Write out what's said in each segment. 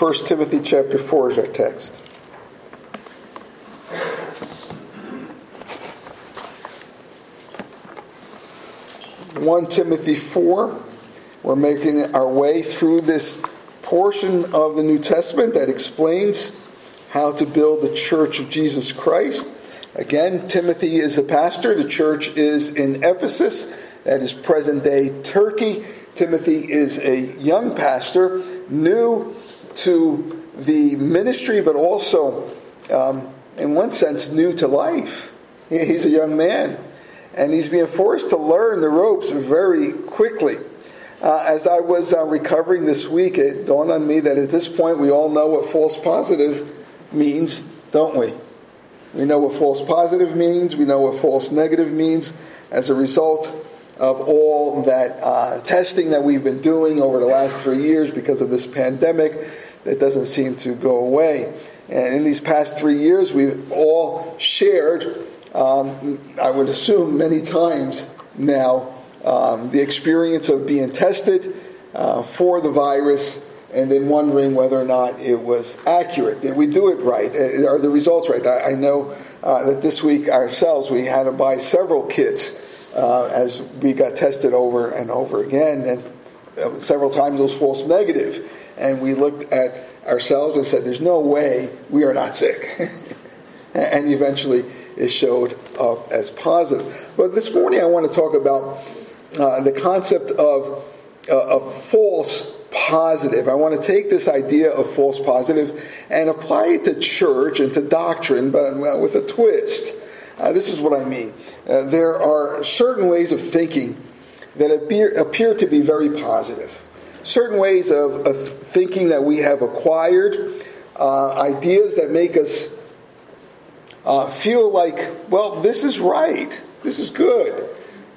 1 Timothy chapter 4 is our text. One Timothy four. We're making our way through this portion of the New Testament that explains how to build the church of Jesus Christ. Again, Timothy is a pastor. The church is in Ephesus, that is present day Turkey. Timothy is a young pastor, new to the ministry, but also, um, in one sense, new to life. He's a young man, and he's being forced to learn the ropes very quickly. Uh, as I was uh, recovering this week, it dawned on me that at this point we all know what false positive means, don't we? We know what false positive means, we know what false negative means as a result of all that uh, testing that we've been doing over the last three years because of this pandemic that doesn't seem to go away. And in these past three years, we've all shared, um, I would assume many times now, um, the experience of being tested uh, for the virus and then wondering whether or not it was accurate. Did we do it right? Uh, are the results right? I, I know uh, that this week ourselves we had to buy several kits uh, as we got tested over and over again, and uh, several times it was false negative. And we looked at ourselves and said, There's no way we are not sick. and eventually it showed up as positive. But this morning I want to talk about uh, the concept of uh, a false positive. I want to take this idea of false positive and apply it to church and to doctrine, but with a twist. Uh, this is what I mean. Uh, there are certain ways of thinking that appear, appear to be very positive. Certain ways of, of thinking that we have acquired, uh, ideas that make us uh, feel like, well, this is right, this is good.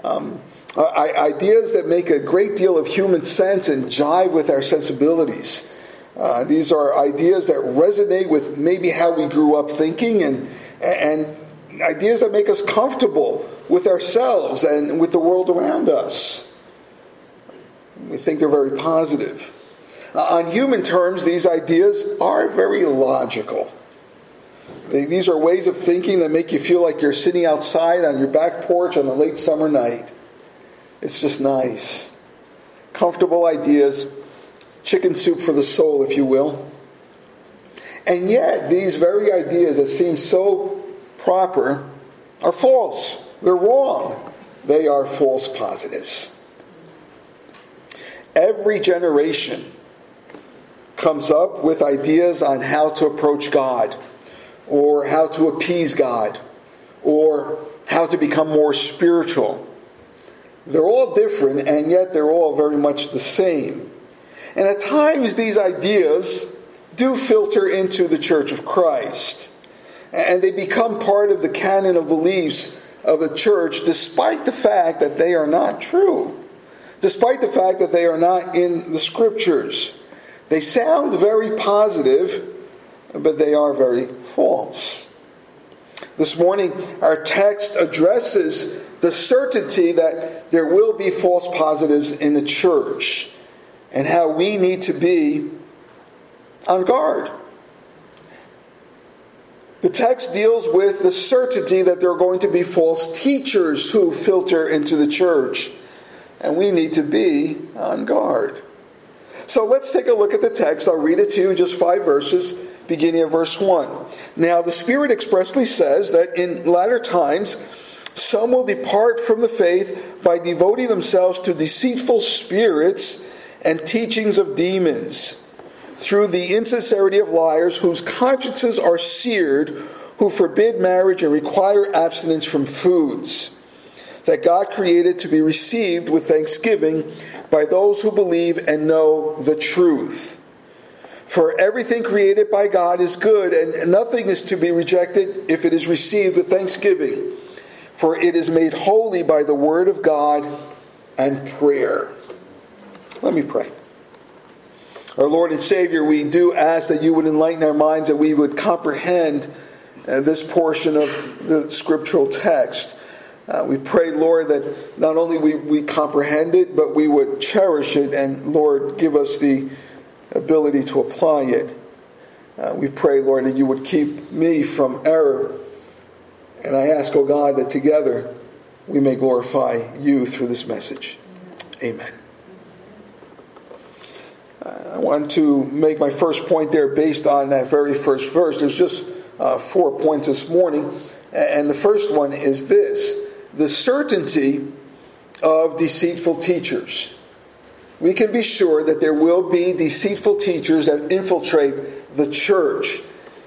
Um, uh, ideas that make a great deal of human sense and jive with our sensibilities. Uh, these are ideas that resonate with maybe how we grew up thinking and, and ideas that make us comfortable with ourselves and with the world around us. We think they're very positive. On human terms, these ideas are very logical. These are ways of thinking that make you feel like you're sitting outside on your back porch on a late summer night it's just nice. Comfortable ideas, chicken soup for the soul, if you will. And yet, these very ideas that seem so proper are false. They're wrong. They are false positives. Every generation comes up with ideas on how to approach God, or how to appease God, or how to become more spiritual they're all different, and yet they're all very much the same. And at times, these ideas do filter into the Church of Christ, and they become part of the canon of beliefs of the church, despite the fact that they are not true, despite the fact that they are not in the scriptures. They sound very positive, but they are very false. This morning, our text addresses the certainty that there will be false positives in the church and how we need to be on guard. The text deals with the certainty that there are going to be false teachers who filter into the church, and we need to be on guard. So let's take a look at the text. I'll read it to you, just five verses, beginning at verse 1. Now, the Spirit expressly says that in latter times, some will depart from the faith by devoting themselves to deceitful spirits and teachings of demons, through the insincerity of liars whose consciences are seared, who forbid marriage and require abstinence from foods that God created to be received with thanksgiving by those who believe and know the truth. For everything created by God is good, and nothing is to be rejected if it is received with thanksgiving for it is made holy by the word of God and prayer. Let me pray. Our Lord and Savior, we do ask that you would enlighten our minds, that we would comprehend uh, this portion of the scriptural text. Uh, we pray, Lord, that not only we, we comprehend it, but we would cherish it, and Lord, give us the ability to apply it. Uh, we pray, Lord, that you would keep me from error. And I ask, oh God, that together we may glorify you through this message. Amen. I want to make my first point there based on that very first verse. There's just uh, four points this morning. And the first one is this the certainty of deceitful teachers. We can be sure that there will be deceitful teachers that infiltrate the church.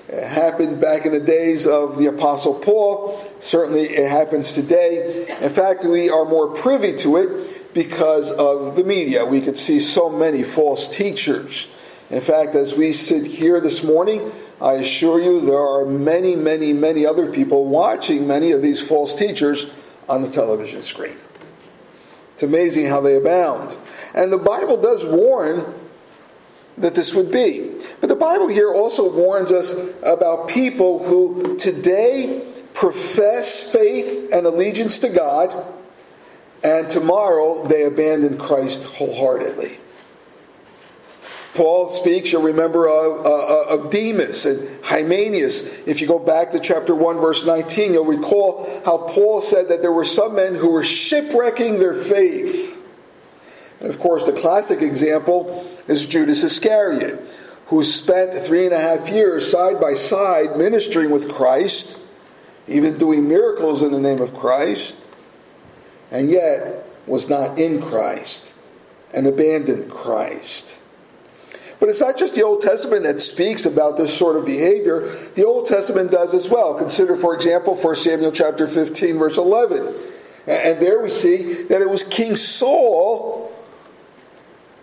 It happened back in the days of the Apostle Paul. Certainly it happens today. In fact, we are more privy to it because of the media. We could see so many false teachers. In fact, as we sit here this morning, I assure you there are many, many, many other people watching many of these false teachers on the television screen. It's amazing how they abound. And the Bible does warn that this would be. But the Bible here also warns us about people who today profess faith and allegiance to God, and tomorrow they abandon Christ wholeheartedly. Paul speaks, you'll remember, of, uh, of Demas and Hymenaeus. If you go back to chapter 1, verse 19, you'll recall how Paul said that there were some men who were shipwrecking their faith. And of course, the classic example is Judas Iscariot, who spent three and a half years side by side ministering with Christ, even doing miracles in the name of Christ, and yet was not in Christ and abandoned Christ. But it's not just the Old Testament that speaks about this sort of behavior. The Old Testament does as well. Consider, for example, 1 Samuel chapter 15, verse 11. And there we see that it was King Saul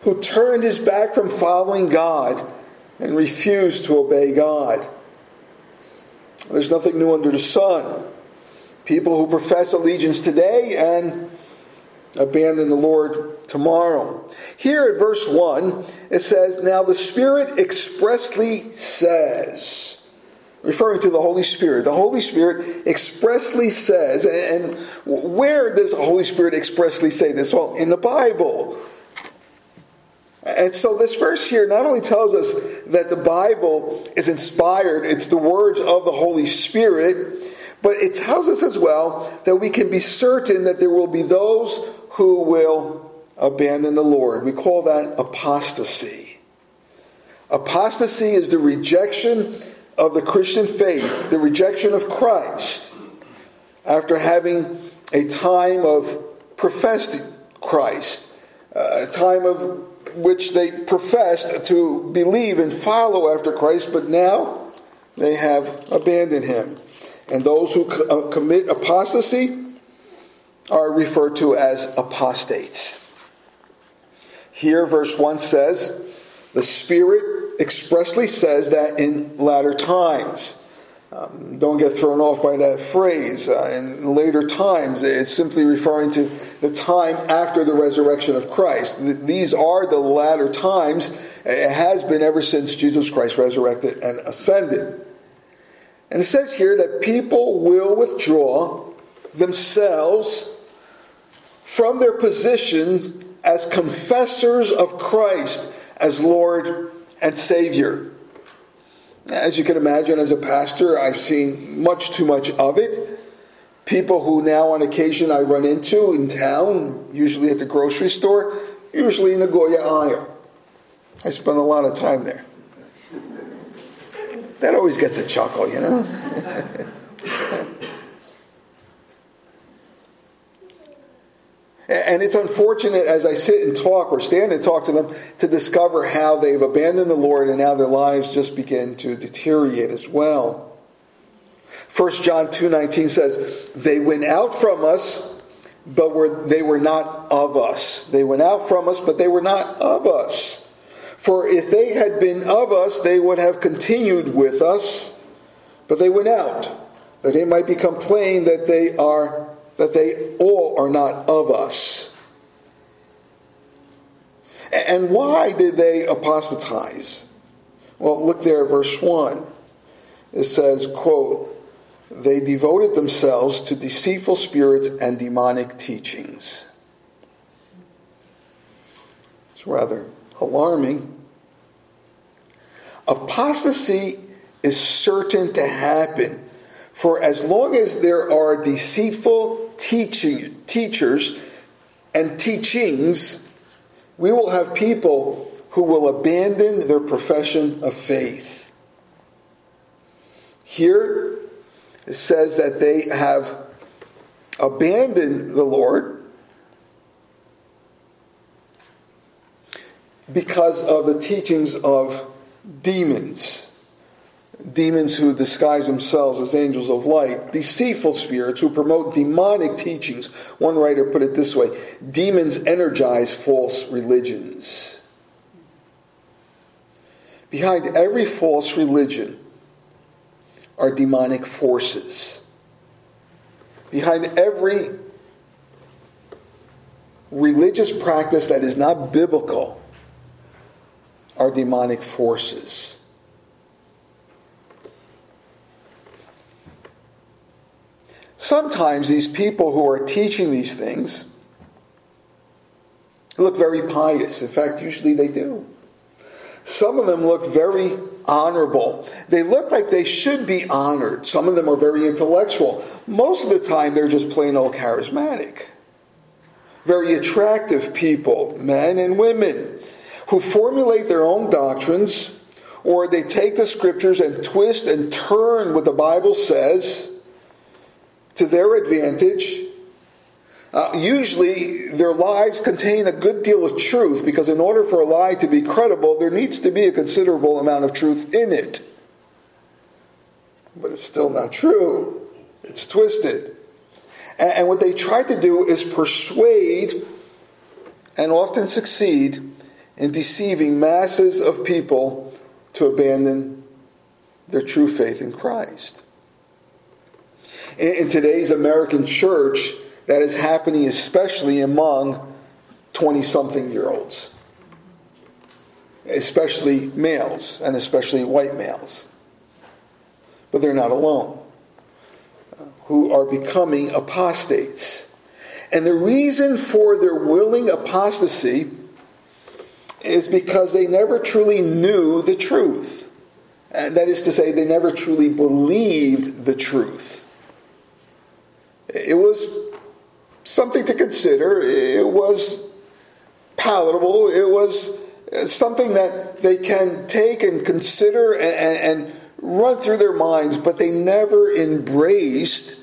who turned his back from following God and refused to obey God. There's nothing new under the sun. People who profess allegiance today and abandon the Lord tomorrow. Here at verse 1, it says, Now the Spirit expressly says, referring to the Holy Spirit, the Holy Spirit expressly says, and where does the Holy Spirit expressly say this? Well, in the Bible. And so this verse here not only tells us that the Bible is inspired, it's the words of the Holy Spirit, but it tells us as well that we can be certain that there will be those who will abandon the Lord. We call that apostasy. Apostasy is the rejection of the Christian faith, the rejection of Christ, after having a time of professed Christ, uh, a time of which they professed to believe and follow after Christ, but now they have abandoned him. And those who uh, commit apostasy are referred to as apostates. Here, verse 1 says, the Spirit expressly says that in latter times. Um, don't get thrown off by that phrase. Uh, in later times, it's simply referring to the time after the resurrection of Christ. These are the latter times. It has been ever since Jesus Christ resurrected and ascended. And it says here that people will withdraw themselves from their positions as confessors of Christ as Lord and Savior. As you can imagine, as a pastor, I've seen much too much of it. People who now, on occasion, I run into in town, usually at the grocery store, usually in the Goya aisle. I spend a lot of time there. That always gets a chuckle, you know? And it's unfortunate as I sit and talk or stand and talk to them to discover how they've abandoned the Lord and now their lives just begin to deteriorate as well. 1 John 2:19 says, "They went out from us, but were, they were not of us. They went out from us, but they were not of us. For if they had been of us, they would have continued with us, but they went out, that it might become plain that they are that they all are not of us. And why did they apostatize? Well, look there at verse 1. It says, quote, they devoted themselves to deceitful spirits and demonic teachings. It's rather alarming. Apostasy is certain to happen. For as long as there are deceitful teaching, teachers and teachings, we will have people who will abandon their profession of faith. Here it says that they have abandoned the Lord because of the teachings of demons. Demons who disguise themselves as angels of light, deceitful spirits who promote demonic teachings. One writer put it this way demons energize false religions. Behind every false religion are demonic forces. Behind every religious practice that is not biblical are demonic forces. Sometimes these people who are teaching these things look very pious. In fact, usually they do. Some of them look very honorable. They look like they should be honored. Some of them are very intellectual. Most of the time, they're just plain old charismatic. Very attractive people, men and women, who formulate their own doctrines, or they take the scriptures and twist and turn what the Bible says to their advantage uh, usually, their lies contain a good deal of truth because, in order for a lie to be credible, there needs to be a considerable amount of truth in it. But it's still not true, it's twisted. And, and what they try to do is persuade and often succeed in deceiving masses of people to abandon their true faith in Christ. In, in today's American church, that is happening especially among 20 something year olds, especially males, and especially white males. But they're not alone, who are becoming apostates. And the reason for their willing apostasy is because they never truly knew the truth. And that is to say, they never truly believed the truth. It was something to consider. It was palatable. It was something that they can take and consider and, and run through their minds, but they never embraced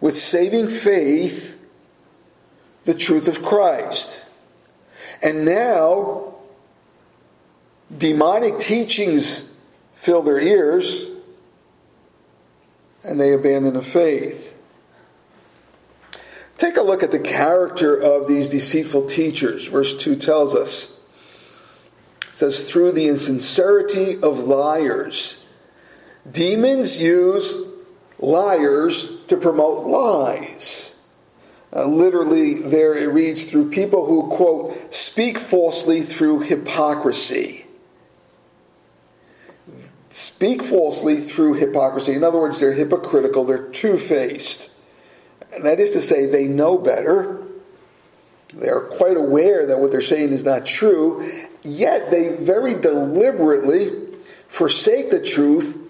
with saving faith the truth of Christ. And now, demonic teachings fill their ears and they abandon the faith. Take a look at the character of these deceitful teachers. Verse 2 tells us. It says, through the insincerity of liars. Demons use liars to promote lies. Uh, literally, there it reads through people who, quote, speak falsely through hypocrisy. Speak falsely through hypocrisy. In other words, they're hypocritical, they're two faced. And that is to say, they know better. They are quite aware that what they're saying is not true, yet they very deliberately forsake the truth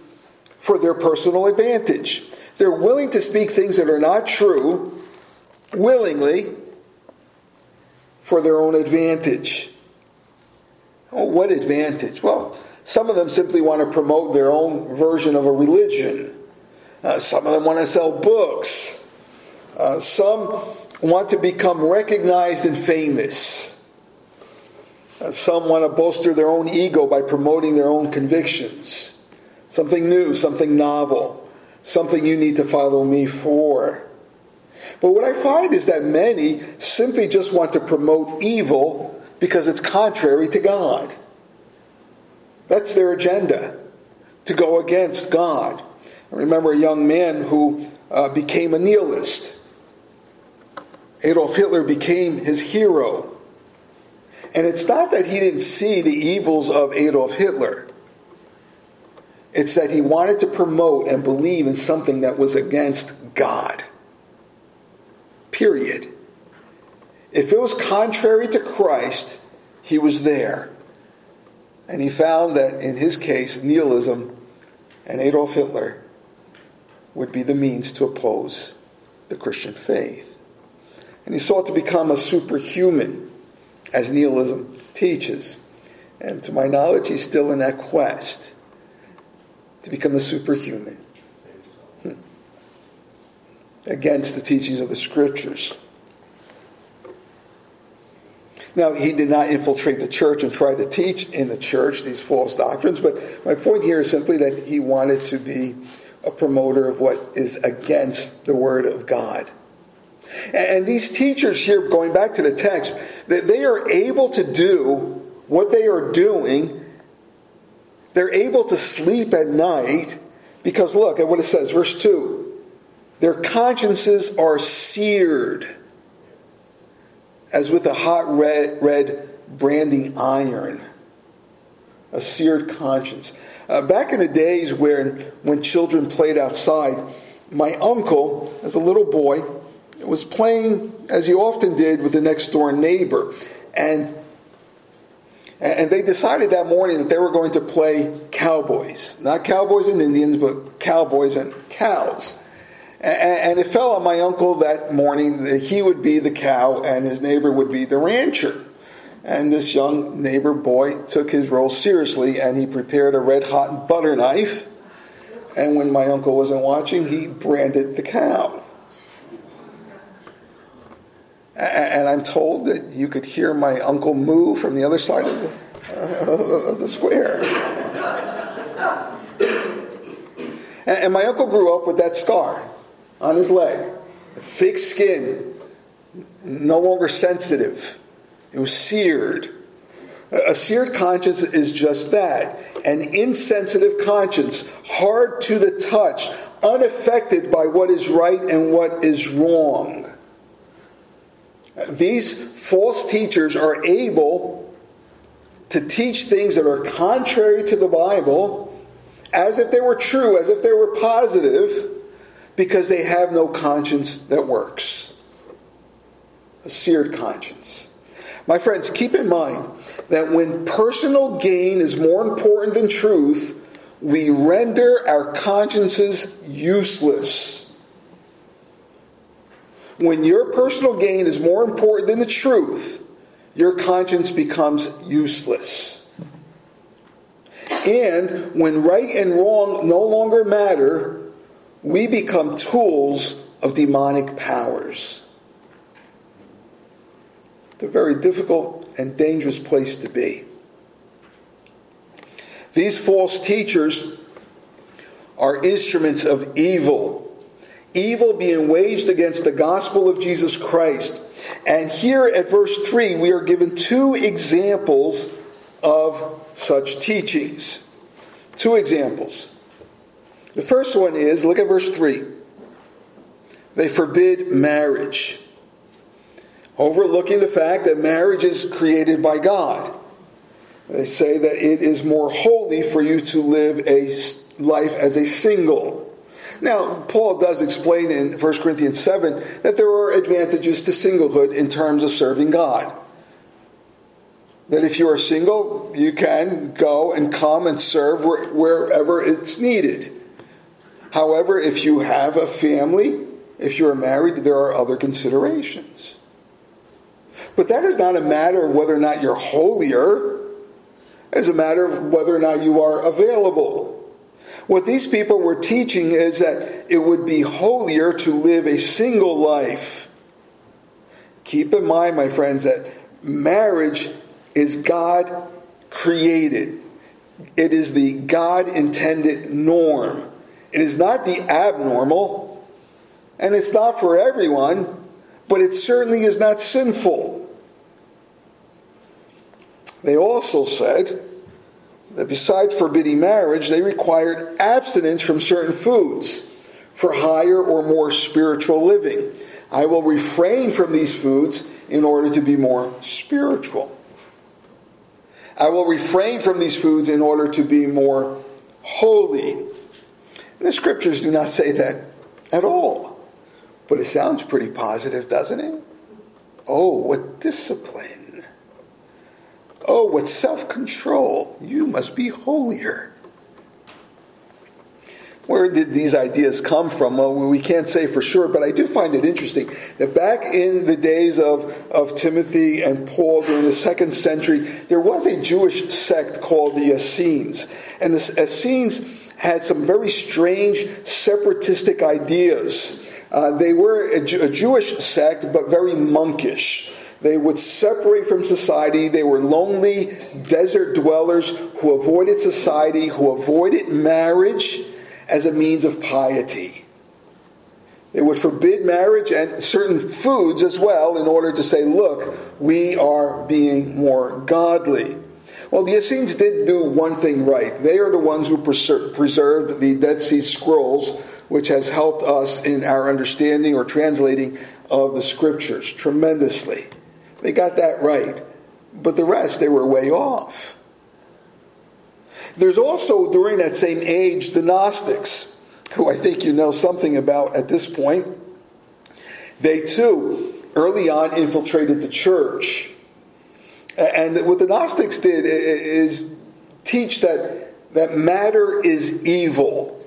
for their personal advantage. They're willing to speak things that are not true willingly for their own advantage. Oh, what advantage? Well, some of them simply want to promote their own version of a religion. Uh, some of them want to sell books. Uh, some want to become recognized and famous. Uh, some want to bolster their own ego by promoting their own convictions. Something new, something novel, something you need to follow me for. But what I find is that many simply just want to promote evil because it's contrary to God. That's their agenda, to go against God. I remember a young man who uh, became a nihilist. Adolf Hitler became his hero. And it's not that he didn't see the evils of Adolf Hitler. It's that he wanted to promote and believe in something that was against God. Period. If it was contrary to Christ, he was there. And he found that in his case, nihilism and Adolf Hitler would be the means to oppose the Christian faith. And he sought to become a superhuman, as nihilism teaches. And to my knowledge, he's still in that quest to become a superhuman hmm. against the teachings of the scriptures. Now, he did not infiltrate the church and try to teach in the church these false doctrines, but my point here is simply that he wanted to be a promoter of what is against the Word of God. And these teachers here, going back to the text, that they are able to do what they are doing. They're able to sleep at night because look at what it says, verse 2. Their consciences are seared as with a hot red, red branding iron, a seared conscience. Uh, back in the days when, when children played outside, my uncle, as a little boy, was playing, as he often did, with the next door neighbor. And, and they decided that morning that they were going to play cowboys. Not cowboys and Indians, but cowboys and cows. And it fell on my uncle that morning that he would be the cow and his neighbor would be the rancher. And this young neighbor boy took his role seriously and he prepared a red hot butter knife. And when my uncle wasn't watching, he branded the cow. And I'm told that you could hear my uncle move from the other side of the, uh, of the square. And my uncle grew up with that scar on his leg, thick skin, no longer sensitive. It was seared. A seared conscience is just that an insensitive conscience, hard to the touch, unaffected by what is right and what is wrong. These false teachers are able to teach things that are contrary to the Bible as if they were true, as if they were positive because they have no conscience that works. A seared conscience. My friends, keep in mind that when personal gain is more important than truth, we render our consciences useless. When your personal gain is more important than the truth, your conscience becomes useless. And when right and wrong no longer matter, we become tools of demonic powers. It's a very difficult and dangerous place to be. These false teachers are instruments of evil, evil being waged against the gospel of Jesus Christ. And here at verse 3, we are given two examples of such teachings. Two examples. The first one is look at verse 3. They forbid marriage, overlooking the fact that marriage is created by God. They say that it is more holy for you to live a life as a single. Now, Paul does explain in 1 Corinthians 7 that there are advantages to singlehood in terms of serving God. That if you are single, you can go and come and serve wherever it's needed. However, if you have a family, if you're married, there are other considerations. But that is not a matter of whether or not you're holier, it's a matter of whether or not you are available. What these people were teaching is that it would be holier to live a single life. Keep in mind, my friends, that marriage is God created, it is the God intended norm. It is not the abnormal, and it's not for everyone, but it certainly is not sinful. They also said that besides forbidding marriage, they required abstinence from certain foods for higher or more spiritual living. I will refrain from these foods in order to be more spiritual. I will refrain from these foods in order to be more holy. The scriptures do not say that at all. But it sounds pretty positive, doesn't it? Oh, what discipline. Oh, what self control! You must be holier. Where did these ideas come from? Well, we can't say for sure, but I do find it interesting that back in the days of, of Timothy and Paul during the second century, there was a Jewish sect called the Essenes. And the Essenes had some very strange separatistic ideas. Uh, they were a, a Jewish sect, but very monkish. They would separate from society. They were lonely desert dwellers who avoided society, who avoided marriage as a means of piety. They would forbid marriage and certain foods as well in order to say, look, we are being more godly. Well, the Essenes did do one thing right. They are the ones who preserved the Dead Sea Scrolls, which has helped us in our understanding or translating of the scriptures tremendously. They got that right. But the rest, they were way off. There's also, during that same age, the Gnostics, who I think you know something about at this point. They too, early on, infiltrated the church. And what the Gnostics did is teach that, that matter is evil.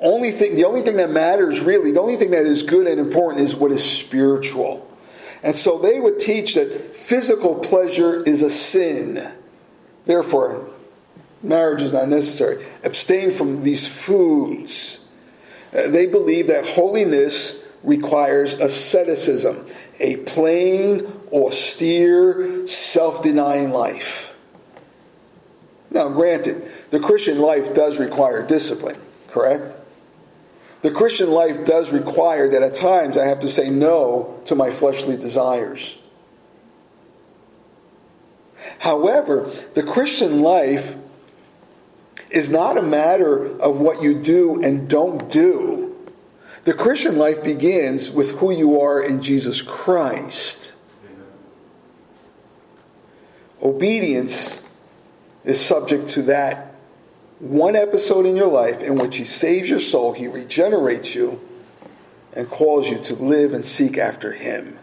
Only thing, the only thing that matters really, the only thing that is good and important is what is spiritual. And so they would teach that physical pleasure is a sin. Therefore, marriage is not necessary. Abstain from these foods. Uh, they believe that holiness requires asceticism, a plain, austere, self denying life. Now, granted, the Christian life does require discipline, correct? The Christian life does require that at times I have to say no to my fleshly desires. However, the Christian life is not a matter of what you do and don't do. The Christian life begins with who you are in Jesus Christ. Obedience is subject to that one episode in your life in which He saves your soul, He regenerates you, and calls you to live and seek after Him.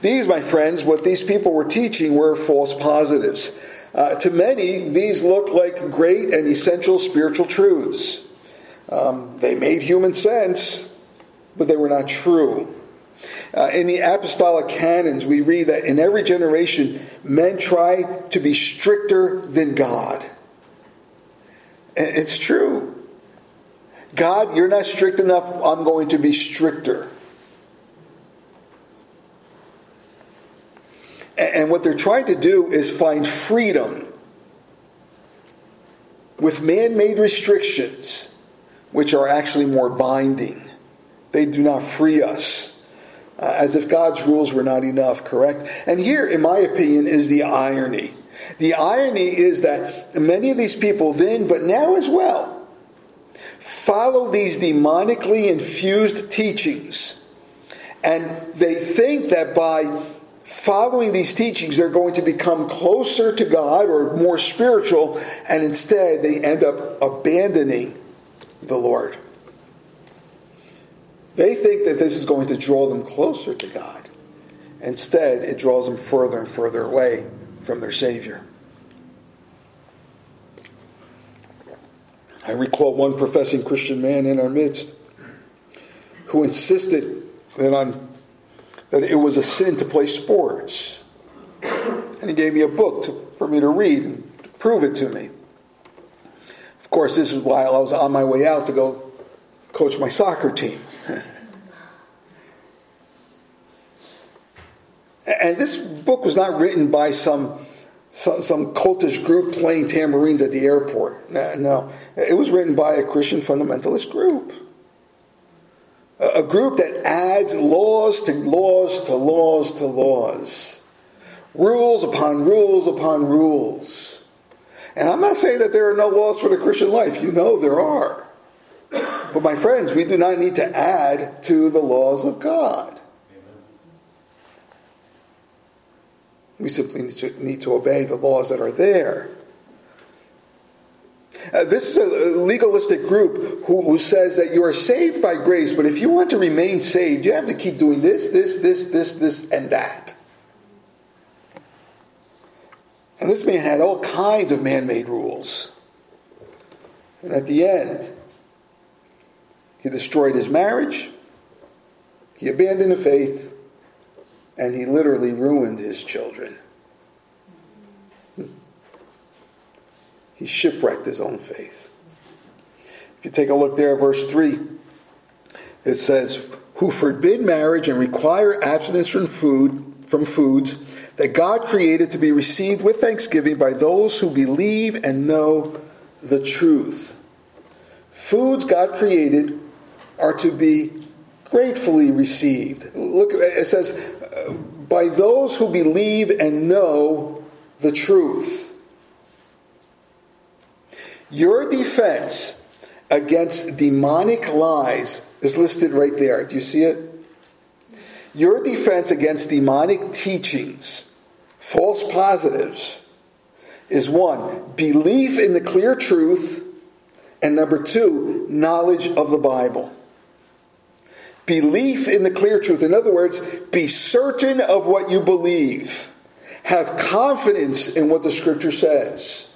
These, my friends, what these people were teaching were false positives. Uh, to many, these looked like great and essential spiritual truths. Um, they made human sense, but they were not true. Uh, in the apostolic canons, we read that in every generation, men try to be stricter than God. And it's true. God, you're not strict enough, I'm going to be stricter. And what they're trying to do is find freedom with man made restrictions, which are actually more binding. They do not free us, uh, as if God's rules were not enough, correct? And here, in my opinion, is the irony. The irony is that many of these people then, but now as well, follow these demonically infused teachings. And they think that by following these teachings, they're going to become closer to God or more spiritual, and instead they end up abandoning the Lord. They think that this is going to draw them closer to God. Instead, it draws them further and further away from their Savior. I recall one professing Christian man in our midst who insisted that that it was a sin to play sports. And he gave me a book to, for me to read and to prove it to me. Of course, this is while I was on my way out to go coach my soccer team. And this book was not written by some, some, some cultish group playing tambourines at the airport. No, it was written by a Christian fundamentalist group a group that adds laws to laws to laws to laws, rules upon rules upon rules. And I'm not saying that there are no laws for the Christian life. You know there are. But my friends, we do not need to add to the laws of God. We simply need to, need to obey the laws that are there. Uh, this is a legalistic group who, who says that you are saved by grace, but if you want to remain saved, you have to keep doing this, this, this, this, this, and that. And this man had all kinds of man made rules. And at the end, he destroyed his marriage, he abandoned the faith, and he literally ruined his children. He shipwrecked his own faith. If you take a look there, verse 3, it says, Who forbid marriage and require abstinence from food, from foods that God created to be received with thanksgiving by those who believe and know the truth. Foods God created are to be gratefully received. Look, it says, by those who believe and know the truth. Your defense against demonic lies is listed right there. Do you see it? Your defense against demonic teachings, false positives, is one, belief in the clear truth, and number two, knowledge of the Bible. Belief in the clear truth. In other words, be certain of what you believe. Have confidence in what the scripture says.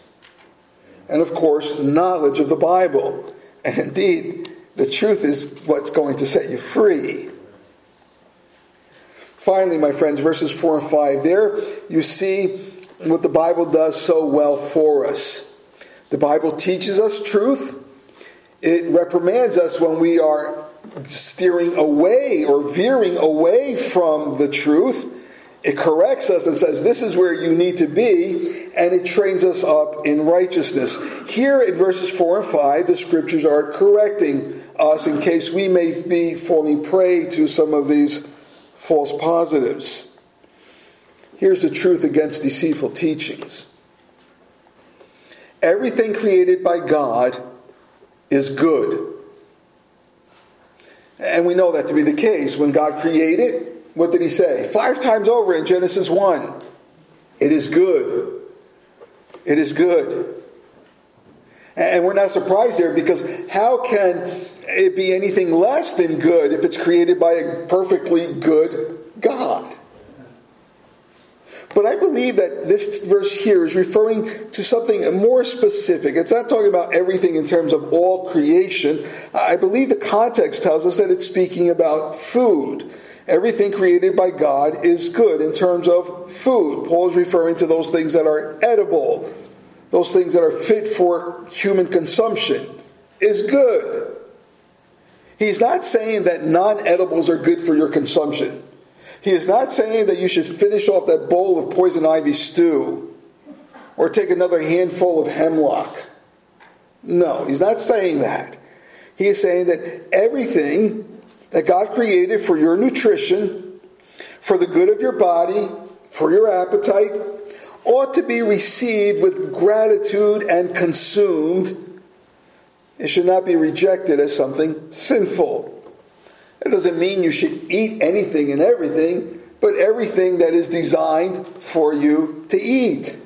And of course, knowledge of the Bible. And indeed, the truth is what's going to set you free. Finally, my friends, verses 4 and 5, there you see what the Bible does so well for us. The Bible teaches us truth, it reprimands us when we are steering away or veering away from the truth. It corrects us and says, This is where you need to be, and it trains us up in righteousness. Here in verses 4 and 5, the scriptures are correcting us in case we may be falling prey to some of these false positives. Here's the truth against deceitful teachings everything created by God is good. And we know that to be the case. When God created, what did he say? Five times over in Genesis 1 it is good. It is good. And we're not surprised there because how can it be anything less than good if it's created by a perfectly good God? But I believe that this verse here is referring to something more specific. It's not talking about everything in terms of all creation. I believe the context tells us that it's speaking about food. Everything created by God is good in terms of food. Paul is referring to those things that are edible, those things that are fit for human consumption, is good. He's not saying that non edibles are good for your consumption. He is not saying that you should finish off that bowl of poison ivy stew or take another handful of hemlock. No, he's not saying that. He is saying that everything that God created for your nutrition, for the good of your body, for your appetite, ought to be received with gratitude and consumed. It should not be rejected as something sinful. It doesn't mean you should eat anything and everything, but everything that is designed for you to eat,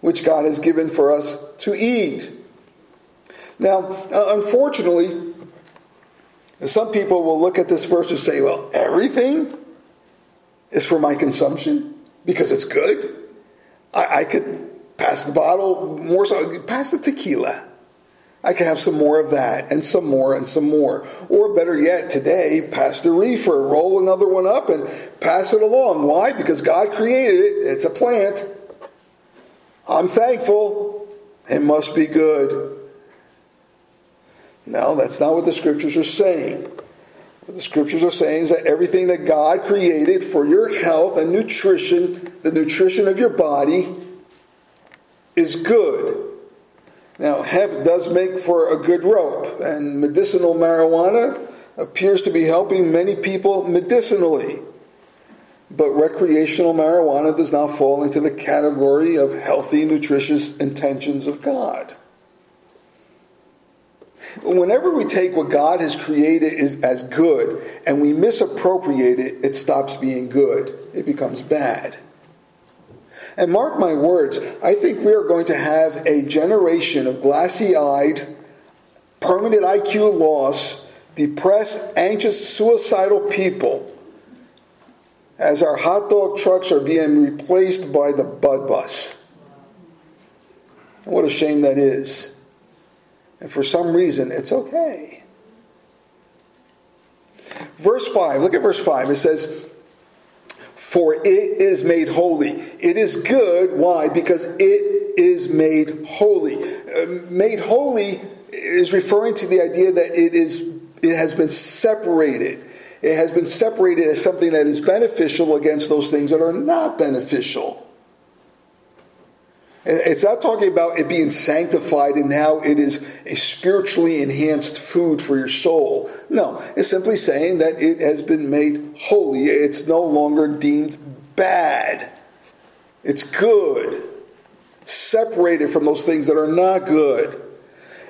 which God has given for us to eat. Now, uh, unfortunately, some people will look at this verse and say, well, everything is for my consumption because it's good. I, I could pass the bottle more so, pass the tequila. I can have some more of that and some more and some more. Or better yet, today, pass the reefer, roll another one up and pass it along. Why? Because God created it, it's a plant. I'm thankful. It must be good. No, that's not what the scriptures are saying. What the scriptures are saying is that everything that God created for your health and nutrition, the nutrition of your body, is good. Now, hemp does make for a good rope, and medicinal marijuana appears to be helping many people medicinally. But recreational marijuana does not fall into the category of healthy, nutritious intentions of God. Whenever we take what God has created as good and we misappropriate it, it stops being good. It becomes bad. And mark my words, I think we are going to have a generation of glassy eyed, permanent IQ loss, depressed, anxious, suicidal people as our hot dog trucks are being replaced by the Bud Bus. What a shame that is. And for some reason, it's okay. Verse 5, look at verse 5. It says, For it is made holy. It is good. Why? Because it is made holy. Uh, made holy is referring to the idea that it is it has been separated. It has been separated as something that is beneficial against those things that are not beneficial. It's not talking about it being sanctified and now it is a spiritually enhanced food for your soul. No, it's simply saying that it has been made holy. It's no longer deemed bad. It's good, separated from those things that are not good.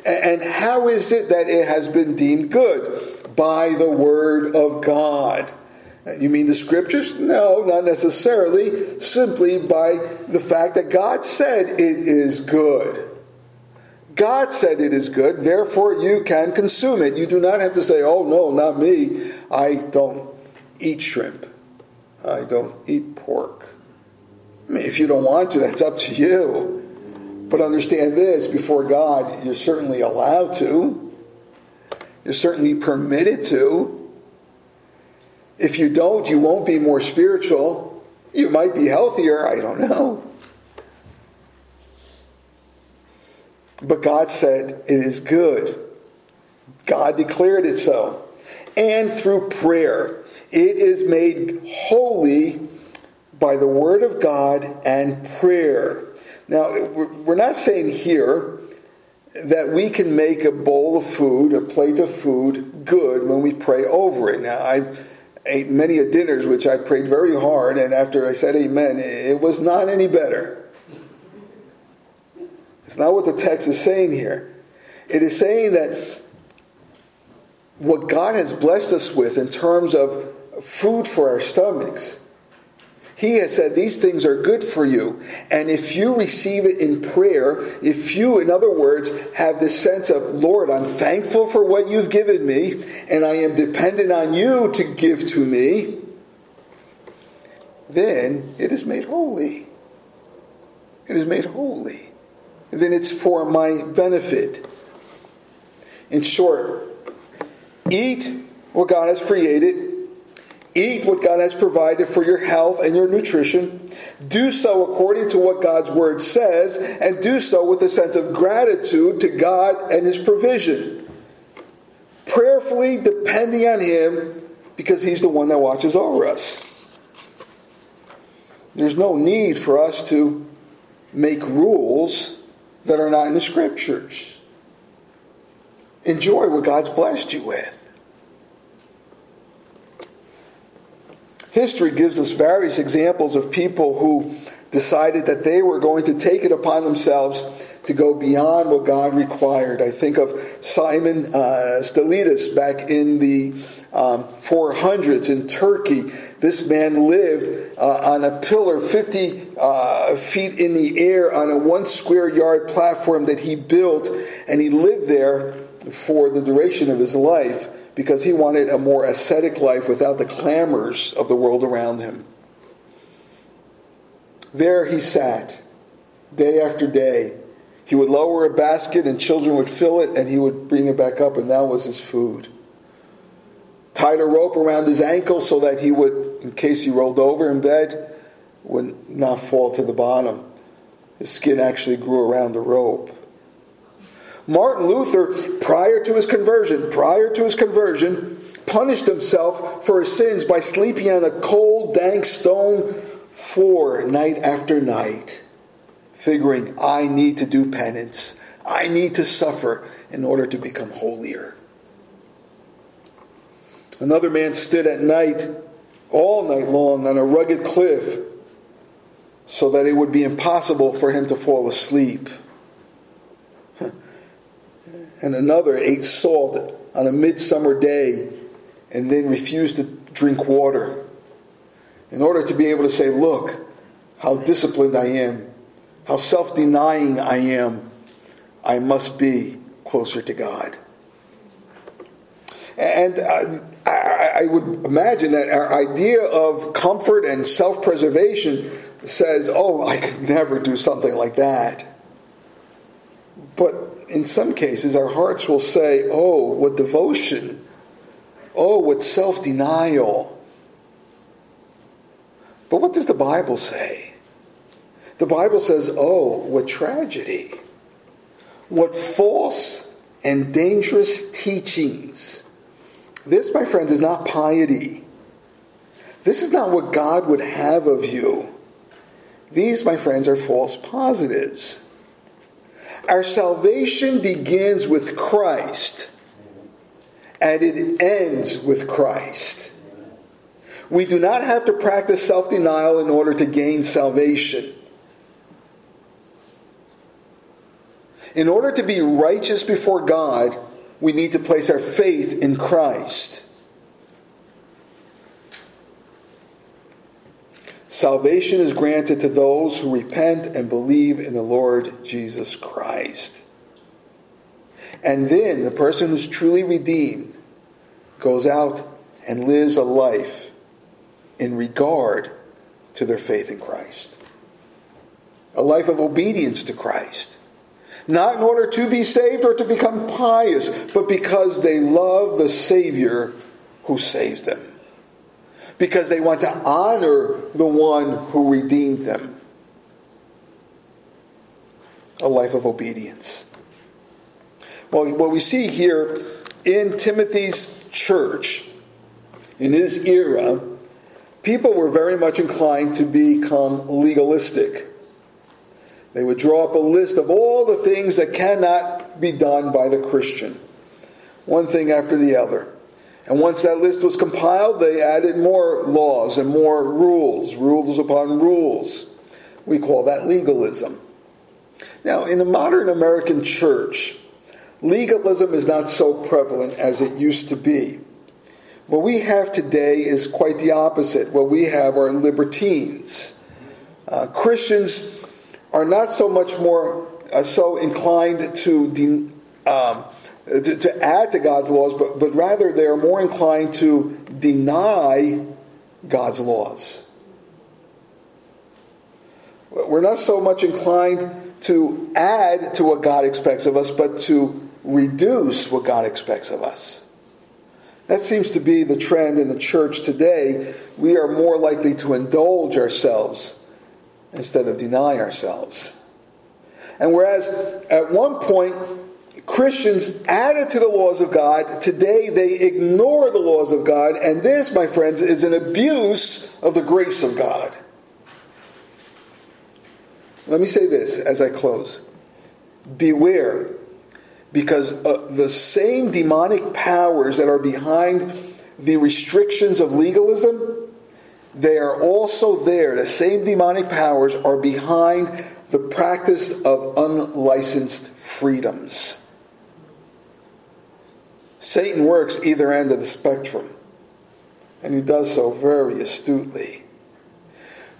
And how is it that it has been deemed good? By the Word of God. You mean the scriptures? No, not necessarily. Simply by the fact that God said it is good. God said it is good, therefore you can consume it. You do not have to say, oh no, not me. I don't eat shrimp. I don't eat pork. I mean, if you don't want to, that's up to you. But understand this before God, you're certainly allowed to, you're certainly permitted to. If you don't, you won't be more spiritual. You might be healthier, I don't know. But God said it is good. God declared it so. And through prayer, it is made holy by the word of God and prayer. Now, we're not saying here that we can make a bowl of food, a plate of food, good when we pray over it. Now, I've ate many a dinners which I prayed very hard, and after I said amen, it was not any better. It's not what the text is saying here. It is saying that what God has blessed us with in terms of food for our stomachs he has said these things are good for you. And if you receive it in prayer, if you, in other words, have this sense of, Lord, I'm thankful for what you've given me, and I am dependent on you to give to me, then it is made holy. It is made holy. And then it's for my benefit. In short, eat what God has created Eat what God has provided for your health and your nutrition. Do so according to what God's word says, and do so with a sense of gratitude to God and his provision. Prayerfully depending on him because he's the one that watches over us. There's no need for us to make rules that are not in the scriptures. Enjoy what God's blessed you with. History gives us various examples of people who decided that they were going to take it upon themselves to go beyond what God required. I think of Simon uh, back in the um, 400s in Turkey. This man lived uh, on a pillar 50 uh, feet in the air on a one square yard platform that he built, and he lived there for the duration of his life because he wanted a more ascetic life without the clamors of the world around him. There he sat, day after day. He would lower a basket and children would fill it and he would bring it back up, and that was his food. Tied a rope around his ankle so that he would, in case he rolled over in bed, would not fall to the bottom. His skin actually grew around the rope. Martin Luther, prior to his conversion, prior to his conversion, punished himself for his sins by sleeping on a cold, dank stone floor night after night, figuring, I need to do penance. I need to suffer in order to become holier. Another man stood at night, all night long, on a rugged cliff so that it would be impossible for him to fall asleep and another ate salt on a midsummer day and then refused to drink water in order to be able to say, Look, how disciplined I am, how self denying I am, I must be closer to God. And I, I, would imagine that our idea of comfort and self preservation says, Oh, I could never do something like that. But in some cases, our hearts will say, oh, what devotion! Oh, what self denial! But what does the Bible say? The Bible says, oh, what tragedy! What false and dangerous teachings. This, my friends, is not piety. This is not what God would have of you. These, my friends, are false positives. Our salvation begins with Christ and it ends with Christ. We do not have to practice self denial in order to gain salvation. In order to be righteous before God, we need to place our faith in Christ. Salvation is granted to those who repent and believe in the Lord Jesus Christ. And then the person who's truly redeemed goes out and lives a life in regard to their faith in Christ. A life of obedience to Christ. Not in order to be saved or to become pious, but because they love the Savior who saves them. Because they want to honor the one who redeemed them. A life of obedience. Well, what we see here in Timothy's church, in his era, people were very much inclined to become legalistic. They would draw up a list of all the things that cannot be done by the Christian, one thing after the other. And once that list was compiled, they added more laws and more rules, rules upon rules. We call that legalism. Now, in the modern American church, legalism is not so prevalent as it used to be. What we have today is quite the opposite. What we have are libertines. Uh, Christians are not so much more uh, so inclined to, de- um, Uh, to, to add to God's laws, but, but rather they are more inclined to deny God's laws. We're not so much inclined to add to what God expects of us, but to reduce what God expects of us. That seems to be the trend in the church today. We are more likely to indulge ourselves instead of deny ourselves. And whereas at one point Christians added to the laws of God, today they ignore the laws of God, and this, my friends, is an abuse of the grace of God. Let me say this as I close Beware because uh, the same demonic powers that are behind the restrictions of legalism, they are also there. The same demonic powers are behind the practice of unlicensed freedoms. Satan works either end of the spectrum, and he does so very astutely.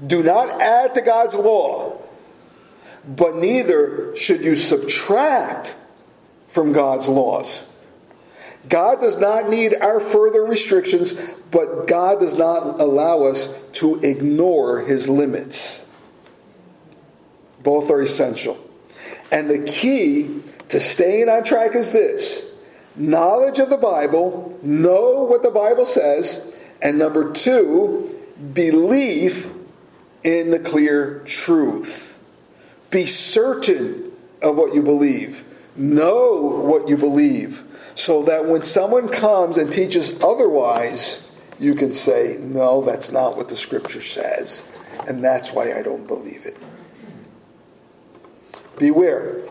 Do not add to God's law, but neither should you subtract from God's laws. God does not need our further restrictions, but God does not allow us to ignore his limits. Both are essential. And the key to staying on track is this knowledge of the Bible, know what the Bible says, and number two, belief in the clear truth. Be certain of what you believe. Know what you believe so that when someone comes and teaches otherwise, you can say, No, that's not what the scripture says, and that's why I don't believe it. Beware,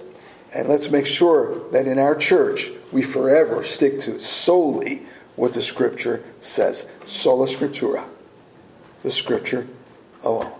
and let's make sure that in our church we forever stick to solely what the scripture says. Sola scriptura, the scripture alone.